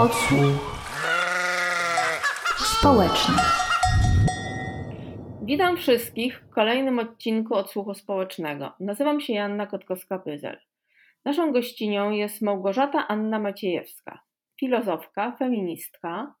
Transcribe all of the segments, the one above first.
Odsłuch społeczny. Witam wszystkich w kolejnym odcinku Odsłuchu Społecznego. Nazywam się Janna Kotkowska-Pyzel. Naszą gościnią jest Małgorzata Anna Maciejewska, filozofka, feministka,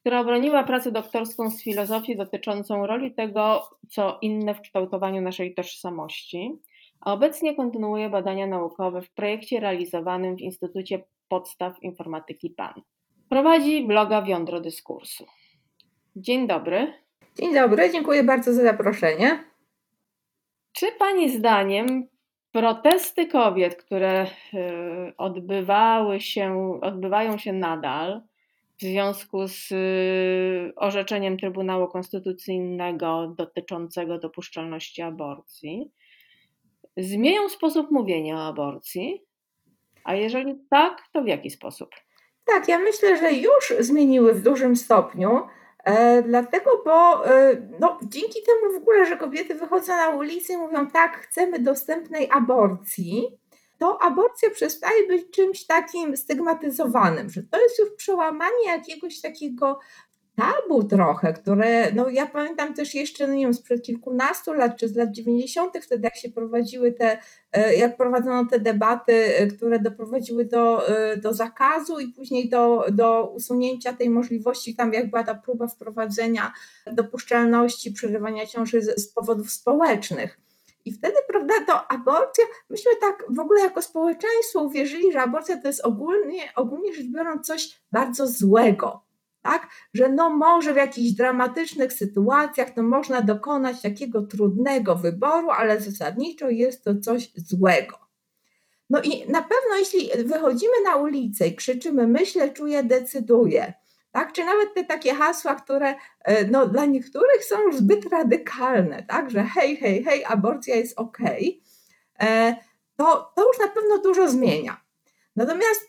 która obroniła pracę doktorską z filozofii dotyczącą roli tego, co inne w kształtowaniu naszej tożsamości, a obecnie kontynuuje badania naukowe w projekcie realizowanym w Instytucie Podstaw Informatyki PAN. Prowadzi bloga Wiądro Dyskursu. Dzień dobry. Dzień dobry, dziękuję bardzo za zaproszenie. Czy Pani zdaniem protesty kobiet, które y, odbywały się, odbywają się nadal w związku z y, orzeczeniem Trybunału Konstytucyjnego dotyczącego dopuszczalności aborcji, zmienią sposób mówienia o aborcji? A jeżeli tak, to w jaki sposób? Tak, ja myślę, że już zmieniły w dużym stopniu. E, dlatego, bo e, no, dzięki temu w ogóle, że kobiety wychodzą na ulicę i mówią tak, chcemy dostępnej aborcji, to aborcja przestaje być czymś takim stygmatyzowanym, że to jest już przełamanie jakiegoś takiego tabu trochę, które, no ja pamiętam też jeszcze, no nie wiem, sprzed kilkunastu lat, czy z lat 90., wtedy jak się prowadziły te, e, jak prowadzono te debaty, e, które doprowadziły do, e, do zakazu i później do, do usunięcia tej możliwości, tam jak była ta próba wprowadzenia dopuszczalności przerywania ciąży z, z powodów społecznych. I wtedy, prawda, to aborcja, myśmy tak w ogóle jako społeczeństwo uwierzyli, że aborcja to jest ogólnie, ogólnie rzecz biorąc coś bardzo złego tak? Że no może w jakichś dramatycznych sytuacjach no można dokonać takiego trudnego wyboru, ale zasadniczo jest to coś złego. No i na pewno jeśli wychodzimy na ulicę i krzyczymy myślę, czuję, decyduję, tak? Czy nawet te takie hasła, które e, no, dla niektórych są już zbyt radykalne, tak? Że hej, hej, hej, aborcja jest ok, e, to, to już na pewno dużo zmienia. Natomiast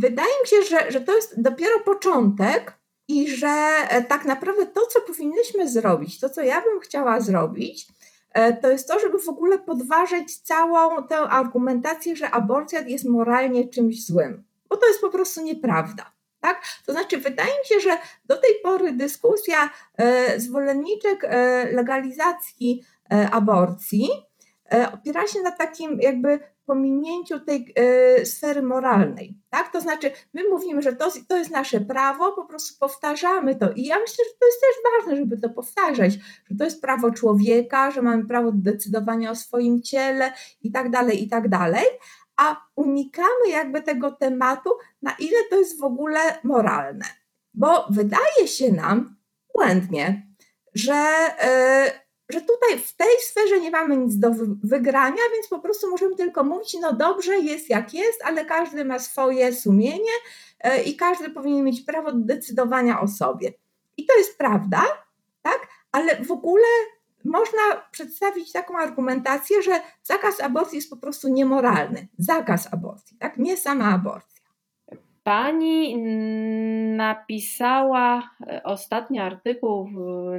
Wydaje mi się, że, że to jest dopiero początek i że e, tak naprawdę to, co powinnyśmy zrobić, to, co ja bym chciała zrobić, e, to jest to, żeby w ogóle podważyć całą tę argumentację, że aborcja jest moralnie czymś złym, bo to jest po prostu nieprawda. Tak? To znaczy, wydaje mi się, że do tej pory dyskusja e, zwolenniczek legalizacji aborcji opiera się na takim jakby pominięciu tej e, sfery moralnej. Tak? To znaczy, my mówimy, że to, to jest nasze prawo, po prostu powtarzamy to. I ja myślę, że to jest też ważne, żeby to powtarzać, że to jest prawo człowieka, że mamy prawo do decydowania o swoim ciele i tak dalej, i tak dalej. A unikamy jakby tego tematu, na ile to jest w ogóle moralne. Bo wydaje się nam błędnie, że. Yy, że tutaj w tej sferze nie mamy nic do wygrania, więc po prostu możemy tylko mówić, no dobrze, jest jak jest, ale każdy ma swoje sumienie e, i każdy powinien mieć prawo do decydowania o sobie. I to jest prawda, tak? Ale w ogóle można przedstawić taką argumentację, że zakaz aborcji jest po prostu niemoralny. Zakaz aborcji, tak? Nie sama aborcja. Pani napisała e, ostatni artykuł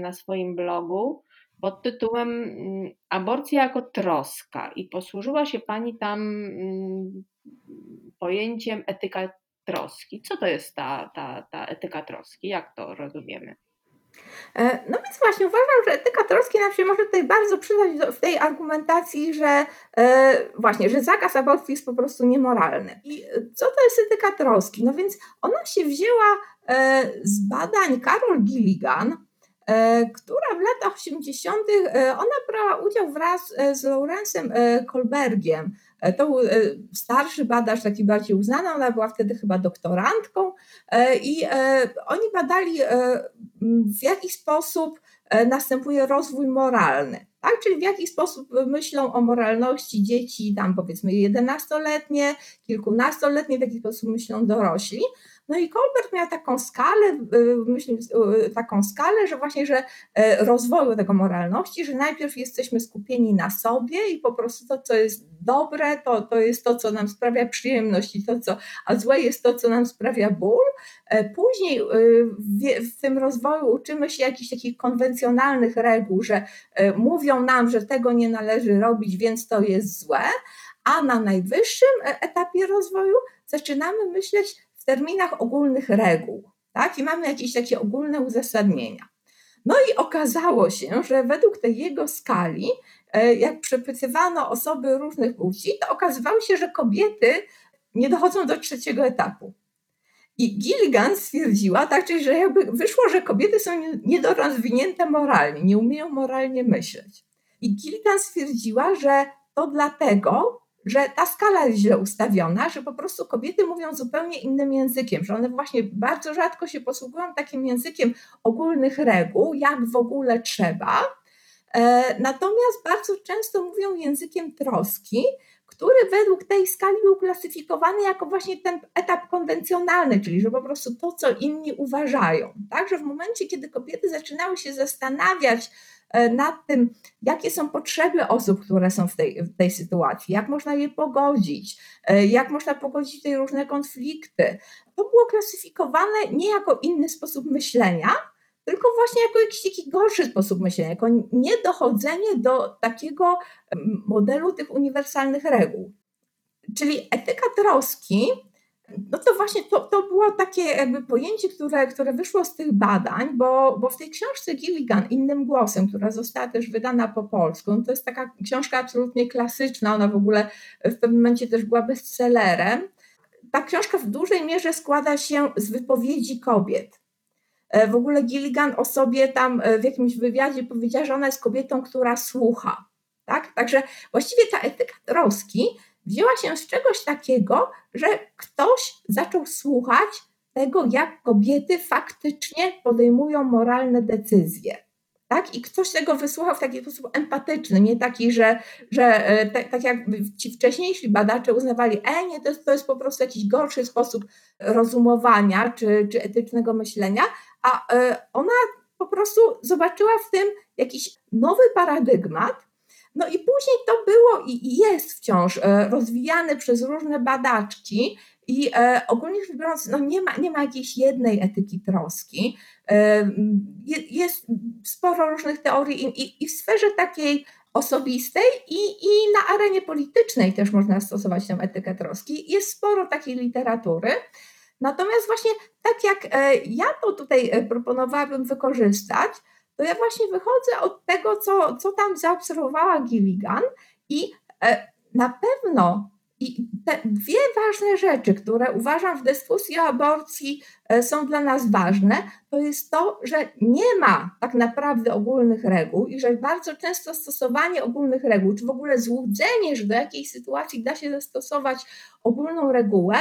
na swoim blogu pod tytułem mm, Aborcja jako troska i posłużyła się Pani tam mm, pojęciem etyka troski. Co to jest ta, ta, ta etyka troski? Jak to rozumiemy? E, no więc właśnie uważam, że etyka troski nam się może tutaj bardzo przydać w tej argumentacji, że e, właśnie, że zakaz aborcji jest po prostu niemoralny. I co to jest etyka troski? No więc ona się wzięła e, z badań Carol Gilligan, E, która w latach 80. E, ona brała udział wraz e, z Lawrence'em Kolbergiem. To był starszy badacz, taki bardziej uznany, ona była wtedy chyba doktorantką i oni badali w jaki sposób następuje rozwój moralny. Tak? Czyli w jaki sposób myślą o moralności dzieci, tam powiedzmy 11-letnie, kilkunastoletnie, w jaki sposób myślą dorośli. No i Colbert miał taką skalę, y, myślę, y, taką skalę, że właśnie, że e, rozwoju tego moralności, że najpierw jesteśmy skupieni na sobie i po prostu to, co jest dobre, to, to jest to, co nam sprawia przyjemność i to, co, a złe jest to, co nam sprawia ból. E, później y, w, w tym rozwoju uczymy się jakichś takich konwencjonalnych reguł, że e, mówią nam, że tego nie należy robić, więc to jest złe, a na najwyższym etapie rozwoju zaczynamy myśleć w terminach ogólnych reguł, tak? I mamy jakieś takie ogólne uzasadnienia. No i okazało się, że według tej jego skali, e, jak przepytywano osoby różnych płci, to okazywało się, że kobiety nie dochodzą do trzeciego etapu. I Gilligan stwierdziła, tak, czyli że jakby wyszło, że kobiety są niedorozwinięte moralnie, nie umieją moralnie myśleć. I Gilligan stwierdziła, że to dlatego, że ta skala jest źle ustawiona, że po prostu kobiety mówią zupełnie innym językiem, że one właśnie bardzo rzadko się posługują takim językiem ogólnych reguł, jak w ogóle trzeba. E, natomiast bardzo często mówią językiem troski, który według tej skali był klasyfikowany jako właśnie ten etap konwencjonalny, czyli że po prostu to, co inni uważają. Także w momencie, kiedy kobiety zaczynały się zastanawiać nad tym, jakie są potrzeby osób, które są w tej, w tej sytuacji, jak można je pogodzić, e, jak można pogodzić te różne konflikty, to było klasyfikowane nie jako inny sposób myślenia, tylko właśnie jako jakiś taki gorszy sposób myślenia, jako niedochodzenie do takiego modelu tych uniwersalnych reguł. Czyli etyka troski, no to właśnie to, to było takie jakby pojęcie, które, które wyszło z tych badań, bo, bo w tej książce Gilligan innym głosem, która została też wydana po polsku, no to jest taka książka absolutnie klasyczna, ona w ogóle w pewnym momencie też była bestsellerem. Ta książka w dużej mierze składa się z wypowiedzi kobiet E, w ogóle Gilligan o sobie tam e, w jakimś wywiadzie powiedziała, że ona jest kobietą, która słucha. Tak? Także właściwie ta etyka troski wzięła się z czegoś takiego, że ktoś zaczął słuchać tego, jak kobiety faktycznie podejmują moralne decyzje. Tak? I ktoś tego wysłuchał w taki sposób empatyczny, nie taki, że, że tak, tak jak ci wcześniejsi badacze uznawali, e nie, to jest, to jest po prostu jakiś gorszy sposób rozumowania czy, czy etycznego myślenia, a e, ona po prostu zobaczyła w tym jakiś nowy paradygmat. No i później to było i jest wciąż e, rozwijane przez różne badaczki, i e, ogólnie rzecz biorąc, no nie, ma, nie ma jakiejś jednej etyki troski. E, jest sporo różnych teorii i, i, i w sferze takiej osobistej i, i na arenie politycznej też można stosować tę etykę troski. Jest sporo takiej literatury. Natomiast właśnie tak jak ja to tutaj proponowałabym wykorzystać, to ja właśnie wychodzę od tego, co, co tam zaobserwowała Gilligan i e, na pewno i te dwie ważne rzeczy, które uważam w dyskusji o aborcji są dla nas ważne, to jest to, że nie ma tak naprawdę ogólnych reguł i że bardzo często stosowanie ogólnych reguł, czy w ogóle złudzenie, że do jakiejś sytuacji da się zastosować ogólną regułę,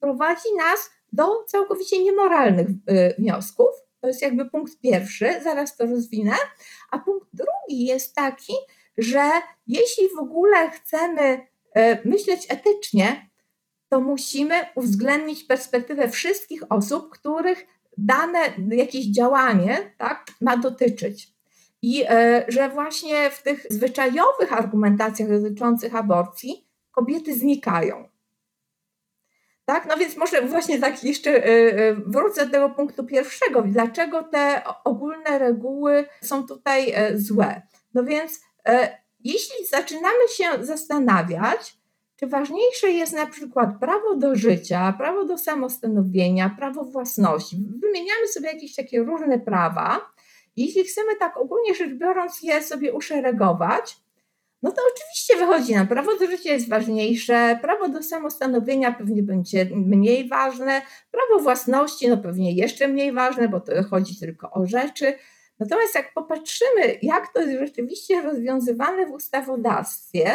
prowadzi nas do całkowicie niemoralnych y, wniosków. To jest jakby punkt pierwszy, zaraz to rozwinę. A punkt drugi jest taki, że jeśli w ogóle chcemy y, myśleć etycznie, to musimy uwzględnić perspektywę wszystkich osób, których dane jakieś działanie tak, ma dotyczyć. I y, że właśnie w tych zwyczajowych argumentacjach dotyczących aborcji kobiety znikają. Tak, no więc może właśnie tak jeszcze e, e, wrócę do tego punktu pierwszego. Dlaczego te ogólne reguły są tutaj e, złe? No więc jeśli zaczynamy się zastanawiać, czy ważniejsze jest na przykład prawo do życia, prawo do samostanowienia, prawo własności, wymieniamy sobie jakieś takie różne prawa, jeśli chcemy tak ogólnie rzecz biorąc je sobie uszeregować, no to oczywiście wychodzi na prawo do życia jest ważniejsze, prawo do samostanowienia pewnie będzie mniej ważne, prawo własności no pewnie jeszcze mniej ważne, bo to chodzi tylko o rzeczy. Natomiast jak popatrzymy, jak to jest rzeczywiście rozwiązywane w ustawodawstwie,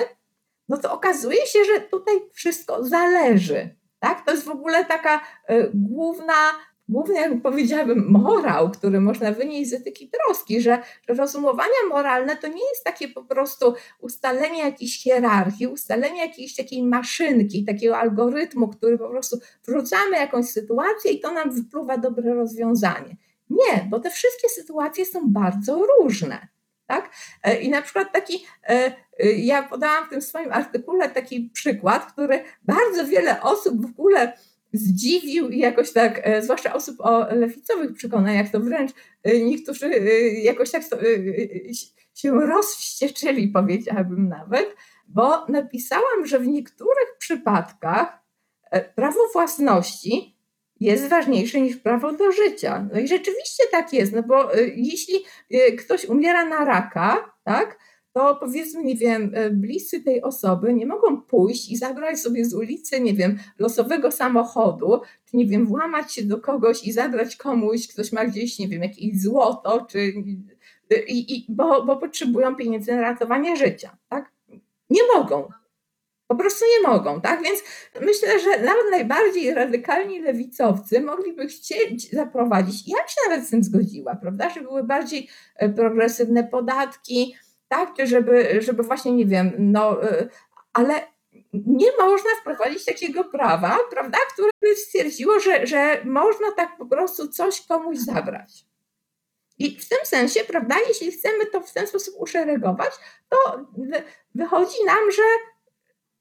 no to okazuje się, że tutaj wszystko zależy. Tak? To jest w ogóle taka y, główna główny, jak powiedziałabym, morał, który można wynieść z etyki troski, że, że rozumowania moralne to nie jest takie po prostu ustalenie jakiejś hierarchii, ustalenie jakiejś takiej maszynki, takiego algorytmu, który po prostu wrzucamy jakąś sytuację i to nam wypluwa dobre rozwiązanie. Nie, bo te wszystkie sytuacje są bardzo różne. Tak? E, I na przykład taki, e, e, ja podałam w tym swoim artykule taki przykład, który bardzo wiele osób w ogóle zdziwił i jakoś tak, e, zwłaszcza osób o lewicowych przekonaniach, to wręcz e, niektórzy e, jakoś tak się rozwścieczyli, powiedziałabym nawet, bo napisałam, że w niektórych przypadkach prawo własności jest ważniejsze niż prawo do życia. No i rzeczywiście tak jest, no bo jeśli ktoś umiera na raka, tak, to powiedzmy, nie wiem, y, bliscy tej osoby nie mogą pójść i zabrać sobie z ulicy, nie wiem, losowego samochodu, czy nie wiem, włamać się do kogoś i zabrać komuś, ktoś ma gdzieś, nie wiem, jakieś złoto, czy, i, i, bo, bo potrzebują pieniędzy na ratowanie życia, tak? Nie mogą. Po prostu nie mogą, tak? Więc myślę, że nawet najbardziej radykalni lewicowcy mogliby chcieć zaprowadzić, ja bym się nawet z tym zgodziła, prawda, żeby były bardziej e, progresywne podatki, tak, żeby, żeby właśnie, nie wiem, no, e, ale nie można wprowadzić takiego prawa, prawda, które by stwierdziło, że, że można tak po prostu coś komuś zabrać. I w tym sensie, prawda, jeśli chcemy to w ten sposób uszeregować, to wychodzi nam, że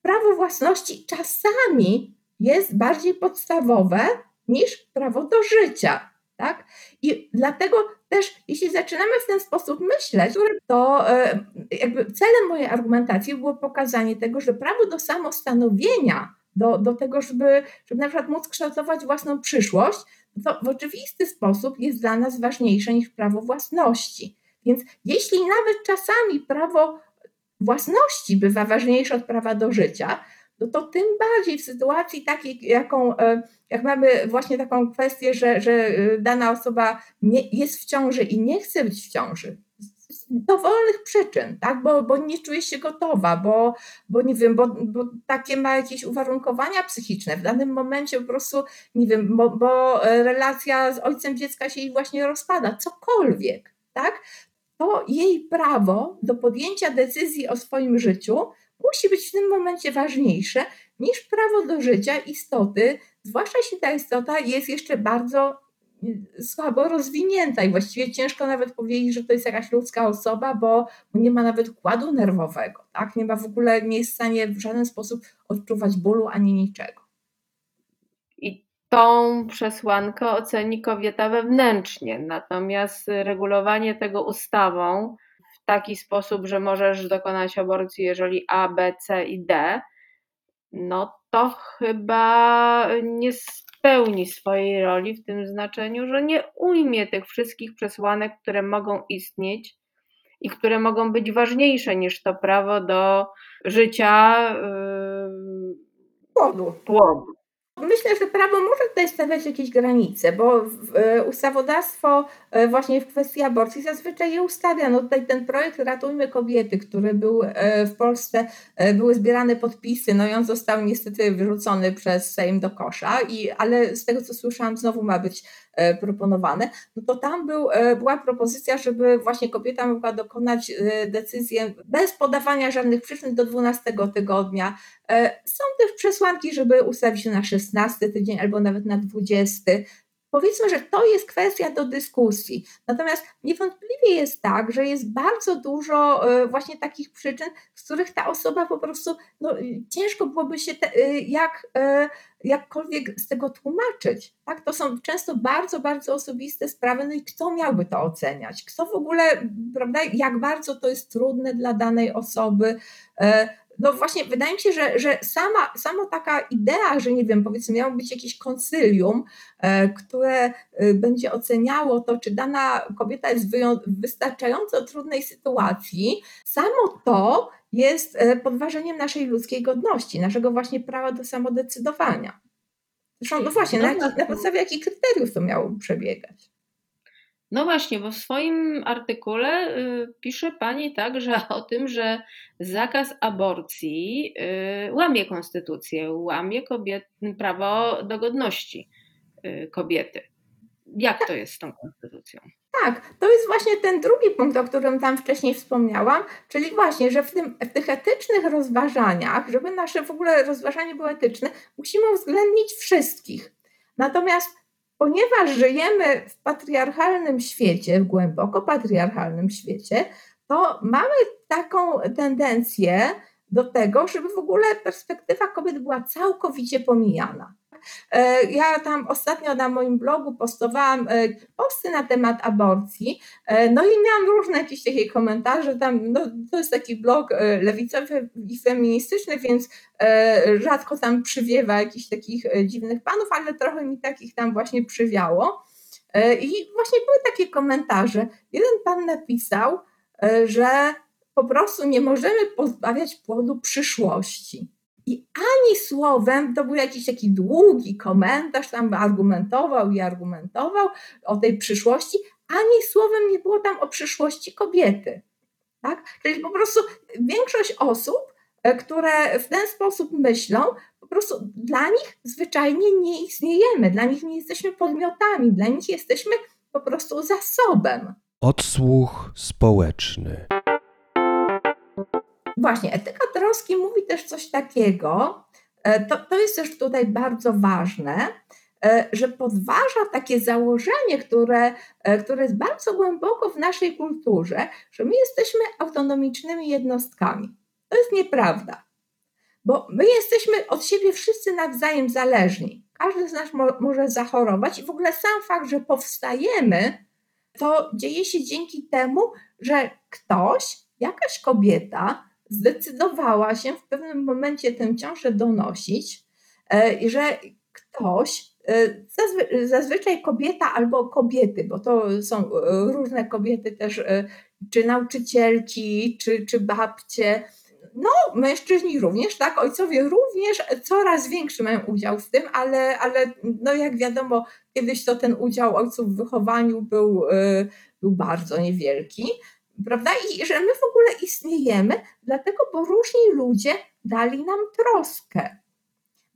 prawo własności czasami jest bardziej podstawowe niż prawo do życia. Tak? I dlatego też, jeśli zaczynamy w ten sposób myśleć, to e, jakby celem mojej argumentacji było pokazanie tego, że prawo do samostanowienia, do, do tego, żeby, żeby na przykład móc kształtować własną przyszłość, to w oczywisty sposób jest dla nas ważniejsze niż prawo własności. Więc jeśli nawet czasami prawo własności bywa ważniejsze od prawa do życia, no to tym bardziej w sytuacji takiej, jaką, e, jak mamy właśnie taką kwestię, że, że e, dana osoba nie, jest w ciąży i nie chce być w ciąży, z dowolnych przyczyn, tak? bo, bo nie czuje się gotowa, bo, bo nie wiem, bo, bo takie ma jakieś uwarunkowania psychiczne. W danym momencie po prostu, nie wiem, bo, bo relacja z ojcem dziecka się jej właśnie rozpada, cokolwiek, tak? to jej prawo do podjęcia decyzji o swoim życiu musi być w tym momencie ważniejsze niż prawo do życia istoty, zwłaszcza jeśli ta istota jest jeszcze bardzo y, słabo rozwinięta i właściwie ciężko nawet powiedzieć, że to jest jakaś ludzka osoba, bo nie ma nawet układu nerwowego, tak? Nie ma w ogóle, nie jest w stanie w żaden sposób odczuwać bólu ani niczego tą przesłankę oceni kobieta wewnętrznie. Natomiast regulowanie tego ustawą w taki sposób, że możesz dokonać aborcji, jeżeli A, B, C i D, no to chyba nie spełni swojej roli w tym znaczeniu, że nie ujmie tych wszystkich przesłanek, które mogą istnieć i które mogą być ważniejsze niż to prawo do życia. Yy, płodu. płodu. Myślę, że prawo może tutaj stawiać jakieś granice, bo e, ustawodawstwo e, właśnie w kwestii aborcji zazwyczaj je ustawia. No tutaj ten projekt Ratujmy Kobiety, który był e, w Polsce, były zbierane podpisy, no i on został niestety wyrzucony przez Sejm do kosza, i, ale z tego co słyszałam znowu ma być proponowane, no to tam był, była propozycja, żeby właśnie kobieta mogła dokonać decyzji bez podawania żadnych przyczyn do 12 tygodnia. Są też przesłanki, żeby ustawić na 16 tydzień albo nawet na 20. Powiedzmy, że to jest kwestia do dyskusji. Natomiast niewątpliwie jest tak, że jest bardzo dużo e, właśnie takich przyczyn, z których ta osoba po prostu no, ciężko byłoby się te, e, jak, e, jakkolwiek z tego tłumaczyć. Tak? To są często bardzo, bardzo osobiste sprawy, no i kto miałby to oceniać? Kto w ogóle, prawda, jak bardzo to jest trudne dla danej osoby, no właśnie wydaje mi się, że, że sama, sama taka idea, że nie wiem, powiedzmy miało być jakieś konsylium, e, które e, będzie oceniało to, czy dana kobieta jest w wystarczająco trudnej sytuacji, samo to jest e, podważeniem naszej ludzkiej godności, naszego właśnie prawa do samodecydowania. Zresztą, no właśnie, na, na podstawie jakich kryteriów to miało przebiegać? No właśnie, bo w swoim artykule y, pisze pani także o tym, że zakaz aborcji y, łamie konstytucję, łamie kobiet, prawo do godności y, kobiety. Jak to jest z tą konstytucją? Tak, to jest właśnie ten drugi punkt, o którym tam wcześniej wspomniałam, czyli właśnie, że w, tym, w tych etycznych rozważaniach, żeby nasze w ogóle rozważanie było etyczne, musimy uwzględnić wszystkich. Natomiast ponieważ żyjemy w patriarchalnym świecie, w głęboko patriarchalnym świecie, to mamy taką tendencję, do tego, żeby w ogóle perspektywa kobiet była całkowicie pomijana. E, ja tam ostatnio na moim blogu postowałam e, posty na temat aborcji, e, no i miałam różne jakieś takie komentarze, tam, no, to jest taki blog lewicowy i feministyczny, więc rzadko tam przywiewa jakichś takich dziwnych panów, ale trochę mi takich tam właśnie przywiało. I właśnie były takie komentarze. Jeden pan napisał, że po prostu nie możemy pozbawiać płodu przyszłości. I ani słowem, to był jakiś taki długi komentarz, tam argumentował i argumentował o tej przyszłości, ani słowem nie było tam o przyszłości kobiety. Tak? Czyli po prostu większość osób, e, które w ten sposób myślą, po prostu dla nich zwyczajnie nie istniejemy, dla nich nie jesteśmy podmiotami, dla nich jesteśmy po prostu zasobem. Odsłuch społeczny. Właśnie, etyka troski mówi też coś takiego, e, to, to jest też tutaj bardzo ważne, e, że podważa takie założenie, które, e, które jest bardzo głęboko w naszej kulturze, że my jesteśmy autonomicznymi jednostkami. To jest nieprawda, bo my jesteśmy od siebie wszyscy nawzajem zależni. Każdy z nas mo może zachorować i w ogóle sam fakt, że powstajemy, to dzieje się dzięki temu, że ktoś, jakaś kobieta, zdecydowała się w pewnym momencie tę ciążę donosić e, że ktoś, e, zazwyczaj kobieta albo kobiety, bo to są e, różne kobiety też, czy nauczycielki, czy, czy babcie, no, mężczyźni również, tak, ojcowie również coraz większy mają udział w tym, ale, ale no jak wiadomo, kiedyś to ten udział ojców w wychowaniu był, był bardzo niewielki prawda? I że my w ogóle istniejemy, dlatego, bo różni ludzie dali nam troskę.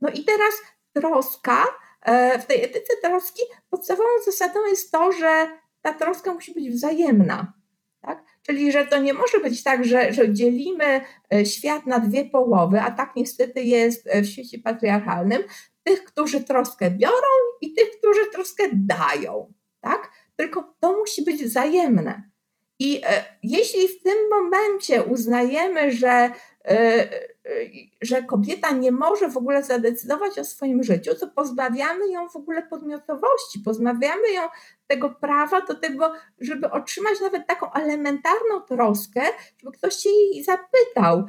No i teraz troska, e, w tej etyce troski podstawową zasadą jest to, że ta troska musi być wzajemna. Tak? Czyli, że to nie może być tak, że, że dzielimy e, świat na dwie połowy, a tak niestety jest w świecie patriarchalnym, tych, którzy troskę biorą i tych, którzy troskę dają. Tak? Tylko to musi być wzajemne. I e, jeśli w tym momencie uznajemy, że, e, e, że kobieta nie może w ogóle zadecydować o swoim życiu, to pozbawiamy ją w ogóle podmiotowości, pozbawiamy ją tego prawa do tego, żeby otrzymać nawet taką elementarną troskę, żeby ktoś się jej zapytał,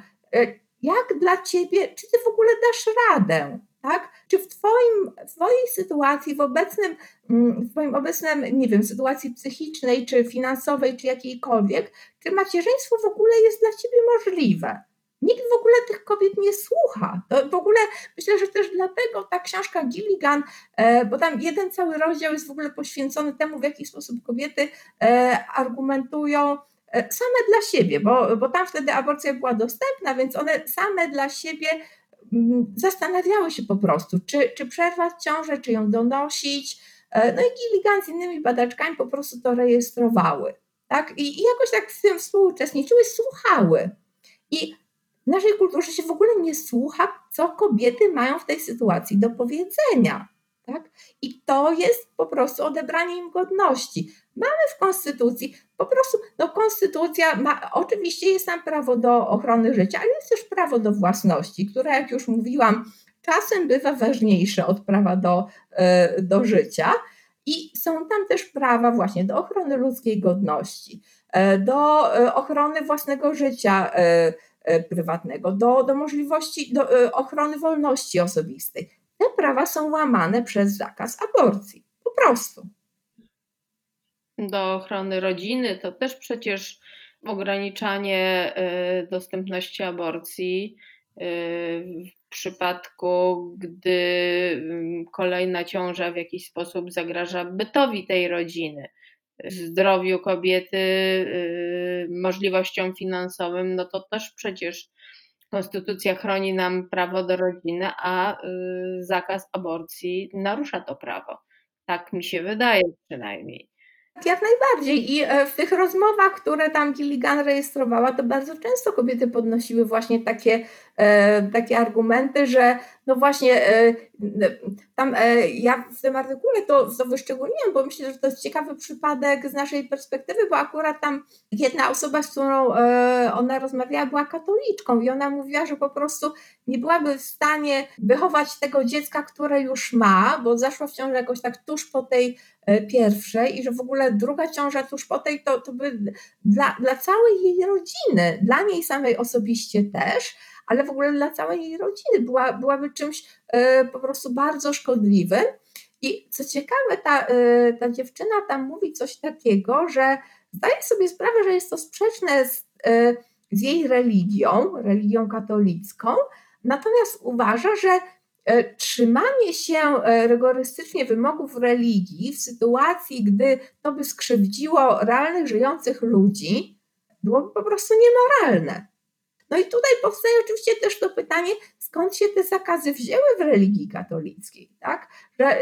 jak dla ciebie, czy ty w ogóle dasz radę? Tak? Czy w twoim, Twojej sytuacji, w obecnym, mm, w Twoim obecnym, nie wiem, sytuacji psychicznej, czy finansowej, czy jakiejkolwiek, czy macierzyństwo w ogóle jest dla Ciebie możliwe? Nikt w ogóle tych kobiet nie słucha. To w ogóle myślę, że też dlatego ta książka Gilligan, e, bo tam jeden cały rozdział jest w ogóle poświęcony temu, w jaki sposób kobiety e, argumentują e, same dla siebie, bo, bo tam wtedy aborcja była dostępna, więc one same dla siebie zastanawiały się po prostu, czy, czy przerwać ciążę, czy ją donosić. E, no i Gilligan z innymi badaczkami po prostu to rejestrowały. Tak? I, I jakoś tak w tym współuczestniczyły, słuchały. I w naszej kulturze się w ogóle nie słucha, co kobiety mają w tej sytuacji do powiedzenia. Tak? I to jest po prostu odebranie im godności. Mamy w konstytucji, po prostu, no konstytucja ma, oczywiście jest tam prawo do ochrony życia, ale jest też prawo do własności, które, jak już mówiłam, czasem bywa ważniejsze od prawa do, e, do życia. I są tam też prawa właśnie do ochrony ludzkiej godności, e, do e, ochrony własnego życia prywatnego, do, do możliwości do ochrony wolności osobistej te prawa są łamane przez zakaz aborcji. Po prostu. Do ochrony rodziny to też przecież ograniczanie y, dostępności aborcji y, w przypadku, gdy y, kolejna ciąża w jakiś sposób zagraża bytowi tej rodziny, zdrowiu kobiety, możliwościom finansowym, no to też przecież Konstytucja chroni nam prawo do rodziny, a y, zakaz aborcji narusza to prawo. Tak mi się wydaje przynajmniej. Jak najbardziej. I e, w tych rozmowach, które tam Gilligan rejestrowała, to bardzo często kobiety podnosiły właśnie takie takie argumenty, że no właśnie tam ja w tym artykule to, to bo myślę, że to jest ciekawy przypadek z naszej perspektywy, bo akurat tam jedna osoba, z którą ona rozmawiała, była katoliczką i ona mówiła, że po prostu nie byłaby w stanie wychować tego dziecka, które już ma, bo zaszła w ciąży jakoś tak tuż po tej pierwszej i że w ogóle druga ciąża tuż po tej to, to by dla, dla całej jej rodziny, dla niej samej osobiście też, ale w ogóle dla całej jej rodziny była, byłaby czymś e, po prostu bardzo szkodliwym. I co ciekawe, ta, e, ta dziewczyna tam mówi coś takiego, że zdaje sobie sprawę, że jest to sprzeczne z, e, z jej religią, religią katolicką, natomiast uważa, że trzymanie się rygorystycznie wymogów religii w sytuacji, gdy to by skrzywdziło realnych, żyjących ludzi, byłoby po prostu niemoralne. No i tutaj powstaje oczywiście też to pytanie, skąd się te zakazy wzięły w religii katolickiej, tak?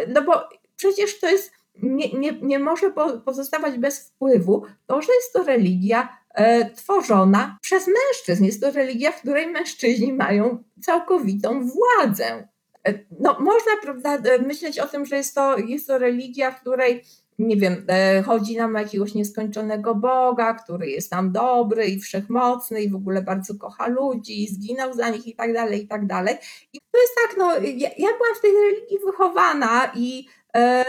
No bo przecież to jest, nie, nie, nie może pozostawać bez wpływu to, że jest to religia e, tworzona przez mężczyzn. Jest to religia, w której mężczyźni mają całkowitą władzę. E, no, można prawda, e, myśleć o tym, że jest to, jest to religia, w której nie wiem, e, chodzi nam o jakiegoś nieskończonego Boga, który jest tam dobry i wszechmocny i w ogóle bardzo kocha ludzi i zginął za nich i tak dalej, i tak dalej. I to jest tak, no, ja, ja byłam w tej religii wychowana i e,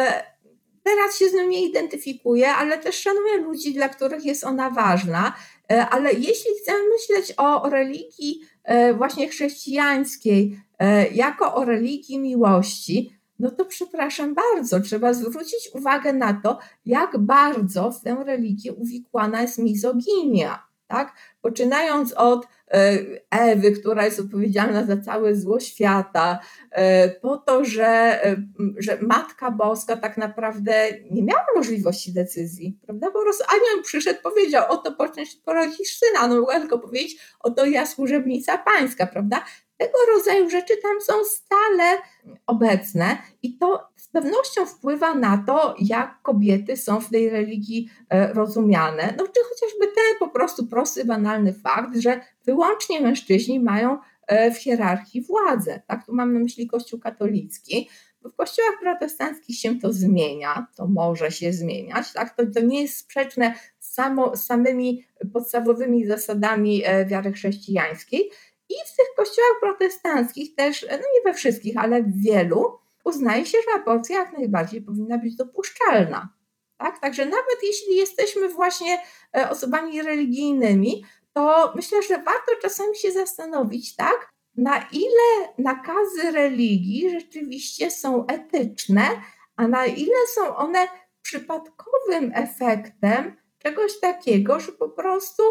teraz się z nią nie identyfikuję, ale też szanuję ludzi, dla których jest ona ważna. E, ale jeśli chcemy myśleć o religii e, właśnie chrześcijańskiej e, jako o religii miłości, no to przepraszam bardzo, trzeba zwrócić uwagę na to, jak bardzo w tę religię uwikłana jest mizoginia. Tak? Poczynając od e, Ewy, która jest odpowiedzialna za całe zło świata, e, po to, że, e, że Matka Boska tak naprawdę nie miała możliwości decyzji, prawda? Po prostu anioł przyszedł, powiedział, oto poczniesz porodzisz syna, no mogła tylko powiedzieć, oto ja służebnica pańska, prawda? Tego rodzaju rzeczy tam są stale obecne i to z pewnością wpływa na to, jak kobiety są w tej religii e, rozumiane. No, czy chociażby ten po prostu prosty, banalny fakt, że wyłącznie mężczyźni mają e, w hierarchii władzę. Tak, tu mam na myśli Kościół katolicki. W kościołach protestanckich się to zmienia, to może się zmieniać, tak? to, to nie jest sprzeczne z samymi podstawowymi zasadami e, wiary chrześcijańskiej. I w tych kościołach protestanckich też, no nie we wszystkich, ale w wielu, uznaje się, że aborcja jak najbardziej powinna być dopuszczalna. Tak? Także nawet jeśli jesteśmy właśnie e, osobami religijnymi, to myślę, że warto czasami się zastanowić, tak, na ile nakazy religii rzeczywiście są etyczne, a na ile są one przypadkowym efektem czegoś takiego, że po prostu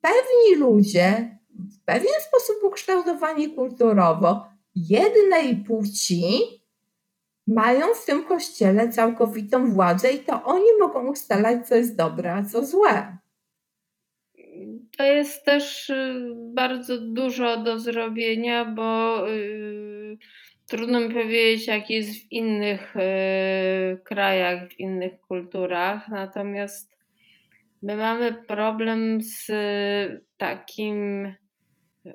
pewni ludzie w pewien sposób ukształtowani kulturowo jednej płci mają w tym kościele całkowitą władzę i to oni mogą ustalać, co jest dobre, a co złe. To jest też y, bardzo dużo do zrobienia, bo yy, trudno mi powiedzieć, jak jest w innych yy, krajach, w innych kulturach. Natomiast my mamy problem z y, takim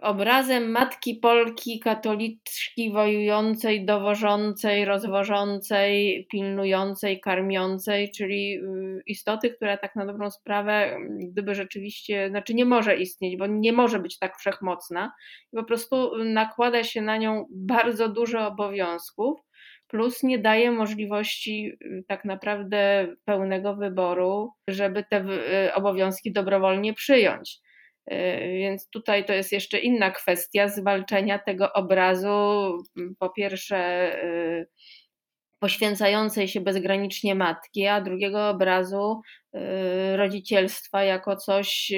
obrazem matki Polki, katoliczki wojującej, dowożącej, rozwożącej, pilnującej, karmiącej, czyli y, istoty, która tak na dobrą sprawę, gdyby rzeczywiście, znaczy nie może istnieć, bo nie może być tak wszechmocna, po prostu nakłada się na nią bardzo dużo obowiązków, plus nie daje możliwości y, tak naprawdę pełnego wyboru, żeby te y, obowiązki dobrowolnie przyjąć. E, więc tutaj to jest jeszcze inna kwestia zwalczenia tego obrazu, po pierwsze e, poświęcającej się bezgranicznie matki, a drugiego obrazu e, rodzicielstwa jako coś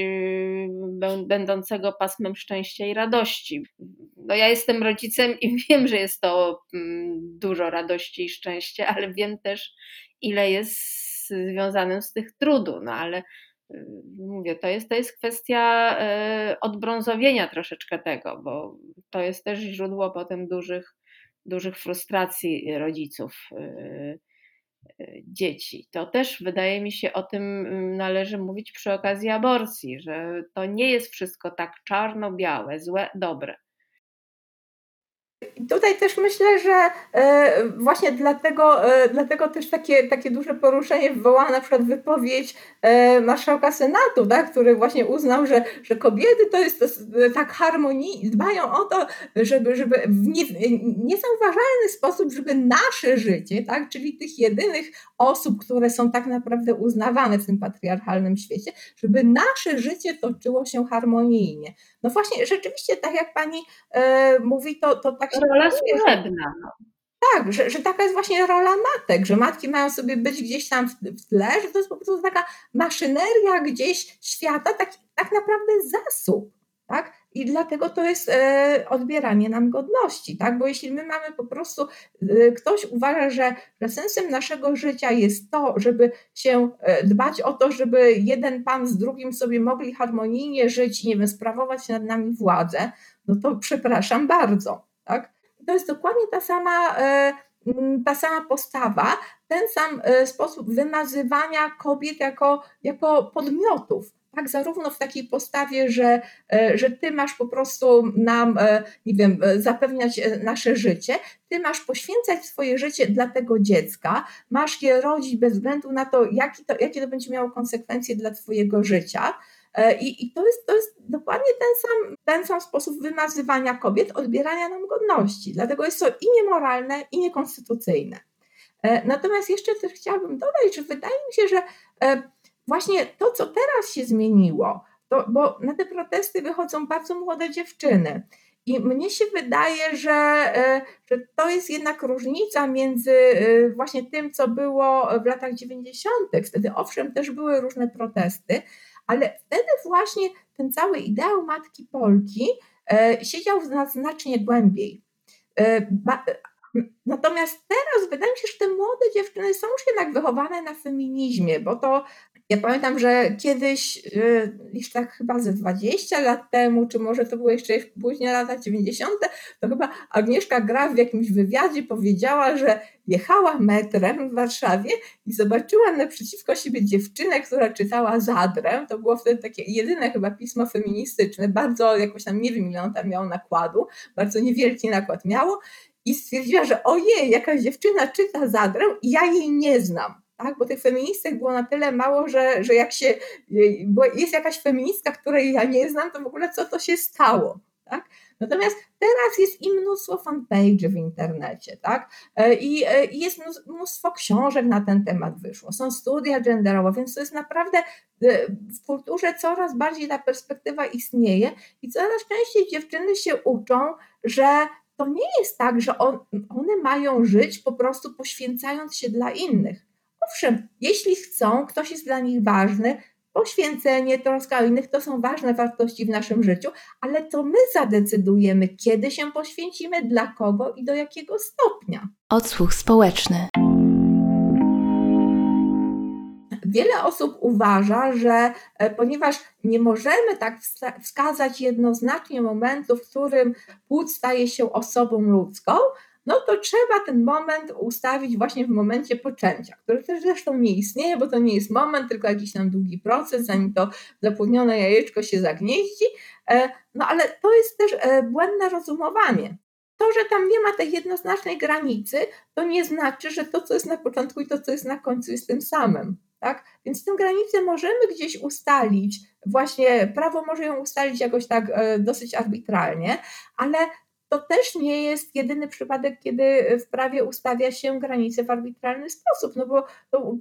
będącego pasmem szczęścia i radości. No ja jestem rodzicem i wiem, że jest to dużo radości i szczęścia, ale wiem też, ile jest związanym z tych trudu, no ale Y, mówię, to jest, to jest kwestia y, odbrązowienia troszeczkę tego, bo to jest też źródło potem dużych, dużych frustracji rodziców y, dzieci. To też wydaje mi się o tym należy mówić przy okazji aborcji, że to nie jest wszystko tak czarno-białe, złe, dobre. Tutaj też myślę, że e, właśnie dlatego, e, dlatego też takie, takie duże poruszenie wywołała na przykład wypowiedź e, marszałka Senatu, tak, który właśnie uznał, że, że kobiety to jest, tak harmonii, dbają o to, żeby, żeby w nie, niezauważalny sposób, żeby nasze życie, tak, czyli tych jedynych osób, które są tak naprawdę uznawane w tym patriarchalnym świecie, żeby nasze życie toczyło się harmonijnie. No właśnie, rzeczywiście, tak jak pani e, mówi, to, to tak się Rola służebna. No. Tak, że, że taka jest właśnie rola matek, że matki mają sobie być gdzieś tam w, w tle, że to jest po prostu taka maszyneria gdzieś świata, tak, tak naprawdę zasób. Tak? I dlatego to jest e, odbieranie nam godności, tak? Bo jeśli my mamy po prostu, e, ktoś uważa, że, że sensem naszego życia jest to, żeby się e, dbać o to, żeby jeden pan z drugim sobie mogli harmonijnie żyć nie wiem, sprawować nad nami władzę, no to przepraszam bardzo, tak? To jest dokładnie ta sama, ta sama postawa, ten sam sposób wymazywania kobiet jako, jako podmiotów tak, zarówno w takiej postawie, że, e, że ty masz po prostu nam, e, nie wiem, e, zapewniać nasze życie, ty masz poświęcać swoje życie dla tego dziecka, masz je rodzić bez względu na to, jaki to, jakie to będzie miało konsekwencje dla twojego życia. I, I, to, jest, to jest dokładnie ten sam, ten sam sposób wymazywania kobiet, odbierania nam godności. Dlatego jest to i niemoralne, i niekonstytucyjne. Natomiast jeszcze też chciałabym dodać, że wydaje mi się, że właśnie to, co teraz się zmieniło, to, bo na te protesty wychodzą bardzo młode dziewczyny. I mnie się wydaje, że, e, że to jest jednak różnica między e, właśnie tym, co było w latach 90. Wtedy owszem, też były różne protesty, ale wtedy właśnie ten cały ideał matki Polki e, siedział znacznie głębiej. Natomiast teraz wydaje mi się, że te młode dziewczyny są już jednak wychowane na feminizmie, bo to ja pamiętam, że kiedyś, y, już tak chyba ze 20 lat temu, czy może to było jeszcze później lata 90., to chyba Agnieszka Graf w jakimś wywiadzie powiedziała, że jechała metrem w Warszawie i zobaczyła naprzeciwko siebie dziewczynę, która czytała Zadrę. To było wtedy takie jedyne chyba pismo feministyczne, bardzo jakoś tam, nie wiem ile on tam miał nakładu, bardzo niewielki nakład miało i stwierdziła, że ojej, jakaś dziewczyna czyta Zadrę i ja jej nie znam tak? bo tych feministek było na tyle mało, że, że jak się, jest jakaś feministka, której ja nie znam, to w ogóle co to się stało. Tak? Natomiast teraz jest i mnóstwo fanpage w internecie, tak? E, I, e, I jest mnóstwo książek na ten temat wyszło. Są studia genderowe, więc to jest naprawdę e, w kulturze coraz bardziej ta perspektywa istnieje i coraz częściej dziewczyny się uczą, że to nie jest tak, że on, one mają żyć po prostu poświęcając się dla innych Owszem, jeśli chcą, ktoś jest dla nich ważny, poświęcenie, troska o innych to są ważne wartości w naszym życiu, ale to my zadecydujemy, kiedy się poświęcimy, dla kogo i do jakiego stopnia. Odsłuch społeczny. Wiele osób uważa, że e, ponieważ nie możemy tak wskazać jednoznacznie momentu, w którym płód staje się osobą ludzką, no to trzeba ten moment ustawić właśnie w momencie poczęcia, który też zresztą nie istnieje, bo to nie jest moment, tylko jakiś tam długi proces, zanim to zapłodnione jajeczko się zagnieździ. E, no ale to jest też e, błędne rozumowanie. To, że tam nie ma tej jednoznacznej granicy, to nie znaczy, że to, co jest na początku i to, co jest na końcu, jest tym samym. Tak? Więc tę granicę możemy gdzieś ustalić, właśnie prawo może ją ustalić jakoś tak e, dosyć arbitralnie, ale to też nie jest jedyny przypadek, kiedy w prawie ustawia się granice w arbitralny sposób. No bo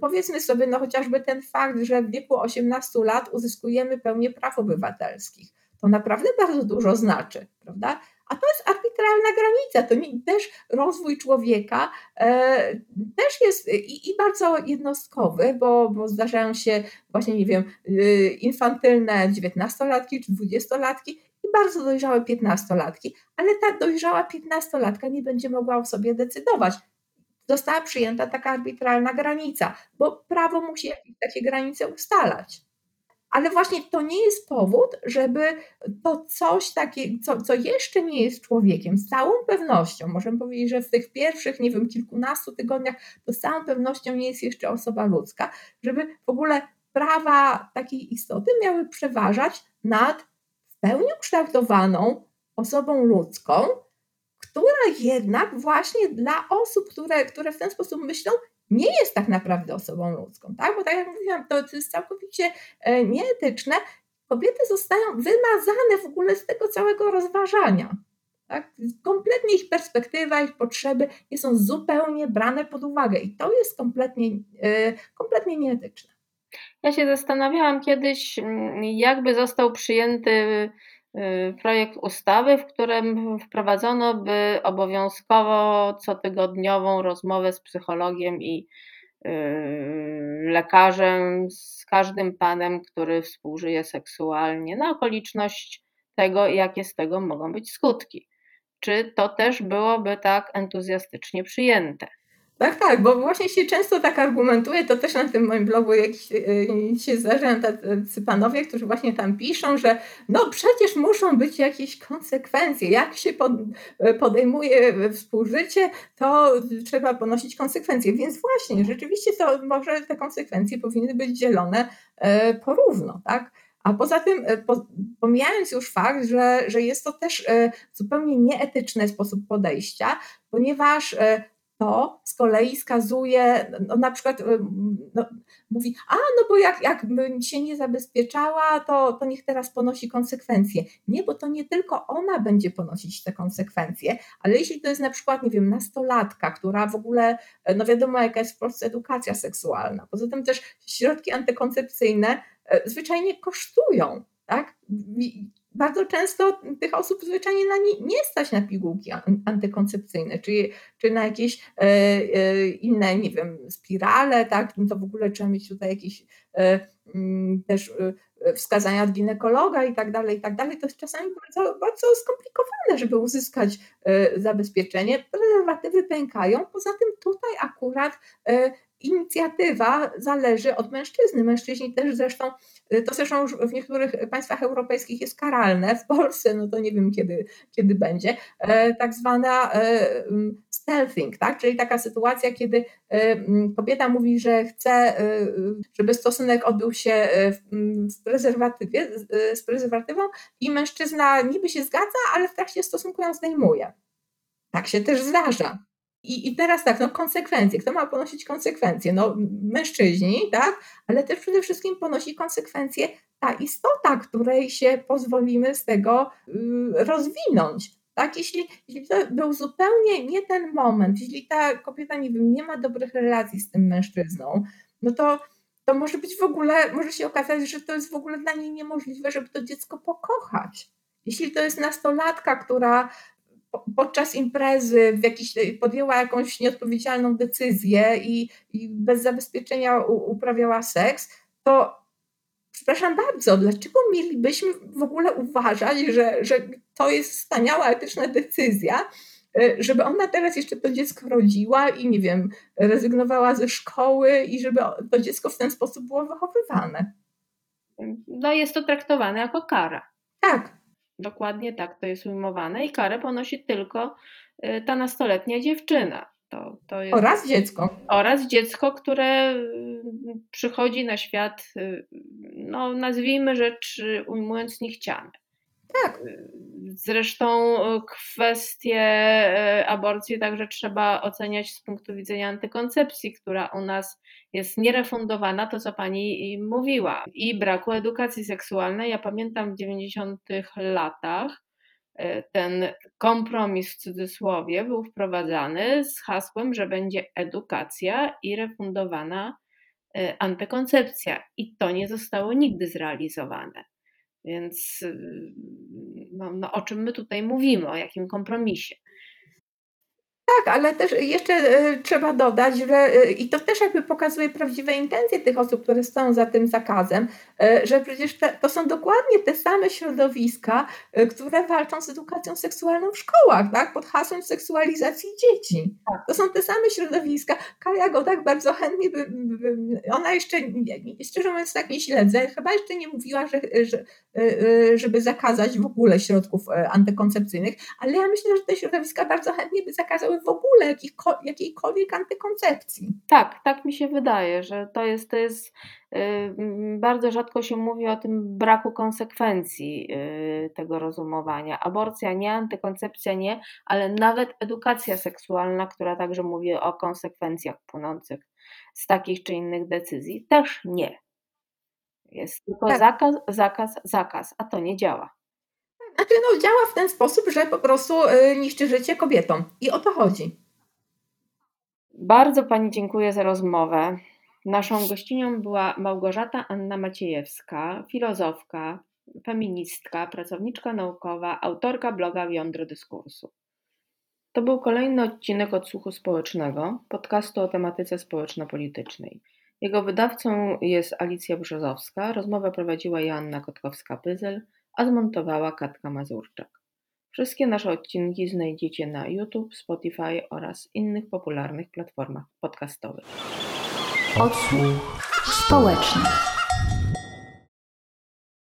powiedzmy sobie, no chociażby ten fakt, że w wieku 18 lat uzyskujemy pełnię praw obywatelskich. To naprawdę bardzo dużo znaczy, prawda? A to jest arbitralna granica, to nie, też rozwój człowieka e, też jest i, i, bardzo jednostkowy, bo, bo zdarzają się właśnie, nie wiem, y, infantylne dziewiętnastolatki czy dwudziestolatki bardzo dojrzałe piętnastolatki, ale ta dojrzała piętnastolatka nie będzie mogła o sobie decydować. Została przyjęta taka arbitralna granica, bo prawo musi jakieś takie granice ustalać. Ale właśnie to nie jest powód, żeby to coś takiego, co, co jeszcze nie jest człowiekiem, z całą pewnością, możemy powiedzieć, że w tych pierwszych, nie wiem, kilkunastu tygodniach, to z całą pewnością nie jest jeszcze osoba ludzka, żeby w ogóle prawa takiej istoty miały przeważać nad pełni ukształtowaną osobą ludzką, która jednak właśnie dla osób, które, które w ten sposób myślą, nie jest tak naprawdę osobą ludzką, tak? Bo tak jak mówiłam, to, jest całkowicie e, nieetyczne. Kobiety zostają wymazane w ogóle z tego całego rozważania. Tak? Kompletnie ich perspektywa, ich potrzeby nie są zupełnie brane pod uwagę i to jest kompletnie, e, kompletnie nieetyczne. Ja się zastanawiałam kiedyś, mm, jakby został przyjęty y, projekt ustawy, w którym wprowadzono by obowiązkowo cotygodniową rozmowę z psychologiem i y, lekarzem, z każdym panem, który współżyje seksualnie, na okoliczność tego, jakie z tego mogą być skutki. Czy to też byłoby tak entuzjastycznie przyjęte? Tak, tak, bo właśnie się często tak argumentuje, to też na tym moim blogu jakiś, y, się zdarzają tacy panowie, którzy właśnie tam piszą, że no przecież muszą być jakieś konsekwencje. Jak się pod, podejmuje współżycie, to trzeba ponosić konsekwencje. Więc właśnie, rzeczywiście to może te konsekwencje powinny być dzielone e, porówno, tak? A poza tym, pomijając już fakt, że, że jest to też zupełnie nieetyczny sposób podejścia, ponieważ to z kolei skazuje, no, na przykład no, mówi, a no bo jak, jak się nie zabezpieczała, to, to niech teraz ponosi konsekwencje. Nie, bo to nie tylko ona będzie ponosić te konsekwencje, ale jeśli to jest na przykład, nie wiem, nastolatka, która w ogóle, no wiadomo jaka jest w Polsce edukacja seksualna, poza tym też środki antykoncepcyjne e, zwyczajnie kosztują, tak? Bardzo często tych osób zwyczajnie na nie, nie stać na pigułki antykoncepcyjne, czy, czy na jakieś e, e, inne, nie wiem, spirale, tak, no to w ogóle trzeba mieć tutaj jakieś e, mm, też e, wskazania od ginekologa i tak dalej, i tak dalej. To jest czasami bardzo, bardzo skomplikowane, żeby uzyskać e, zabezpieczenie. Prezerwatywy pękają, poza tym tutaj akurat e, inicjatywa zależy od mężczyzny. Mężczyźni też zresztą, y, to zresztą już w niektórych państwach europejskich jest karalne, w Polsce, no to nie wiem kiedy, kiedy będzie, e, tak zwana e, stealthing, tak? czyli taka sytuacja, kiedy e, kobieta mówi, że chce, żeby stosunek odbył się w prezerwatywie, z prezerwatywą i mężczyzna niby się zgadza, ale w trakcie stosunku ją zdejmuje. Tak się też zdarza. I, I teraz tak, no konsekwencje. Kto ma ponosić konsekwencje? No mężczyźni, tak? Ale też przede wszystkim ponosi konsekwencje ta istota, której się pozwolimy z tego y, rozwinąć. Tak, jeśli, jeśli to był zupełnie nie ten moment, jeśli ta kobieta nie, wiem, nie ma dobrych relacji z tym mężczyzną, no to, to może być w ogóle, może się okazać, że to jest w ogóle dla niej niemożliwe, żeby to dziecko pokochać. Jeśli to jest nastolatka, która podczas imprezy w jakiś, podjęła jakąś nieodpowiedzialną decyzję i, i bez zabezpieczenia uprawiała seks, to przepraszam bardzo, dlaczego mielibyśmy w ogóle uważać, że, że to jest wspaniała etyczna decyzja, e, żeby ona teraz jeszcze to dziecko rodziła i nie wiem, rezygnowała ze szkoły i żeby to dziecko w ten sposób było wychowywane. No jest to traktowane jako kara. Tak, Dokładnie tak to jest ujmowane i karę ponosi tylko y, ta nastoletnia dziewczyna. To, to jest... Oraz dziecko. Oraz dziecko, które y, przychodzi na świat, y, no nazwijmy rzecz ujmując niechciane. Tak. Zresztą kwestię aborcji także trzeba oceniać z punktu widzenia antykoncepcji, która u nas jest nierefundowana, to co pani mówiła, i braku edukacji seksualnej. Ja pamiętam w 90 latach e, ten kompromis w cudzysłowie był wprowadzany z hasłem, że będzie edukacja i refundowana e, antykoncepcja. I to nie zostało nigdy zrealizowane. Więc no, no, o czym my tutaj mówimy, o jakim kompromisie? Tak, ale też jeszcze e, trzeba dodać, że e, i to też jakby pokazuje prawdziwe intencje tych osób, które stoją za tym zakazem, że przecież te, to są dokładnie te same środowiska, które walczą z edukacją seksualną w szkołach, tak? pod hasłem seksualizacji dzieci. Tak. To są te same środowiska. Kaja go tak bardzo chętnie, by, by, ona jeszcze, szczerze mówiąc tak nie śledzę, chyba jeszcze nie mówiła, że, że, żeby zakazać w ogóle środków antykoncepcyjnych, ale ja myślę, że te środowiska bardzo chętnie by zakazały w ogóle jakiejkolwiek antykoncepcji. Tak, tak mi się wydaje, że to jest, to jest yy, bardzo rzadko się mówi o tym braku konsekwencji yy, tego rozumowania. Aborcja nie, antykoncepcja nie, ale nawet edukacja seksualna, która także mówi o konsekwencjach płynących z takich czy innych decyzji, też nie. Jest tylko Tak. zakaz, zakaz, zakaz, a to nie działa. Znaczy, no, działa w ten sposób, że po prostu y, niszczy życie kobietom. I o to chodzi. Bardzo Pani dziękuję za rozmowę. Naszą gościnią była Małgorzata Anna Maciejewska, filozofka, feministka, pracowniczka naukowa, autorka bloga Jądro Dyskursu. To był kolejny odcinek Odsłuchu Społecznego, podcastu o tematyce społeczno-politycznej. Jego wydawcą jest Alicja Brzozowska, rozmowę prowadziła Joanna Kotkowska-Pyzel, a zmontowała Katka Mazurczak. Wszystkie nasze odcinki znajdziecie na YouTube, Spotify oraz innych popularnych platformach podcastowych. Odsłuch Społeczny.